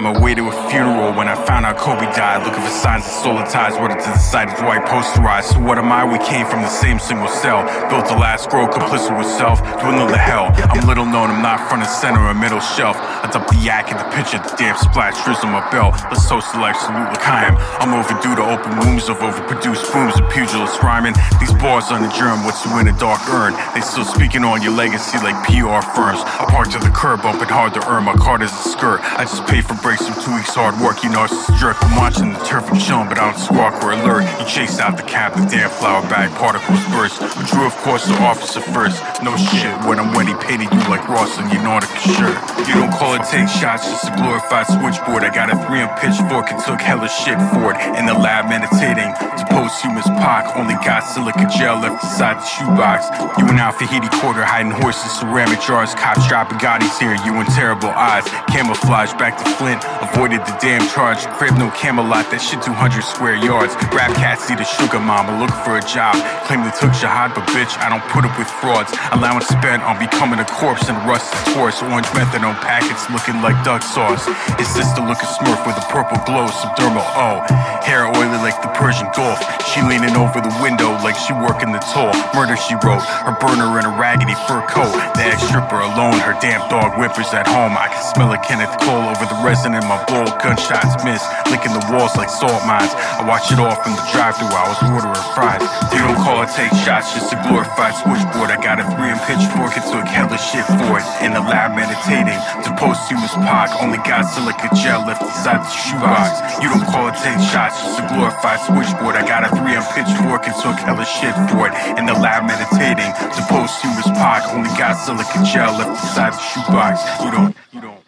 On my way to a funeral when I found out Kobe died. Looking for signs of solar ties, worded to the side of white posterized. So what am I? We came from the same single cell. Built the last grow, complicit with self. Dwindle to hell. I'm little not front and center or middle shelf. I dump the yak in the picture, the damn splash drizzle my belt. The life, salute like I am. I'm overdue to open wombs of overproduced booms of pugilists rhyming. These bars on the germ, what's to win a dark urn? They still speaking on your legacy like PR firms. I parked to the curb, bumping hard to earn. My card is a skirt. I just pay for breaks from two weeks hard work. You narcissist jerk. I'm watching the turf and chilling, but I don't squawk or alert. You chase out the cap, the damn flower bag particles burst. But drew, of course, the officer first. No shit, when I'm Wendy painted you like Ross in your Nautica shirt. You don't call it take shots, just a glorified switchboard. I got a 3 m pitchfork and took hella shit for it. In the lab meditating to posthumous Pac. Only got silica gel left inside the shoebox. You and Al Fahidi quarter hiding horses, ceramic jars, cops dropping Gotti's here. You in terrible eyes, camouflage back to Flint. Avoided the damn charge. Crib no Camelot, that shit 200 square yards. Rap cats see the sugar mama, looking for a job. Claim they took shahada, but bitch, I don't put up with frauds. Allowance spent on becoming a corpse and rusted torch. Orange method on packets looking like duck sauce. His sister looking smurf with a purple glow, subdermal O. Hair oily like the Persian Gulf. She leaning over the window like she working the toll. Murder she wrote, her burner in a raggedy fur coat. The ex stripper alone, her damn dog whimpers at home. I can smell a Kenneth Cole over the resin in my bowl. Gunshots miss, licking the walls like salt mines. I watch it all from the drive-through. I was ordering fries. They don't call it take shots, just a glorified switchboard. I got a three and pitchfork took hella shit for it. In the lab meditating to posthumous Pac. Only got silica gel left inside the shoebox. You don't call it take shots, just a glorified switchboard. I got a three and pitchfork and took hella shit for it. In the lab meditating to posthumous Pac. Only got silica gel left inside the shoebox. You don't, you don't.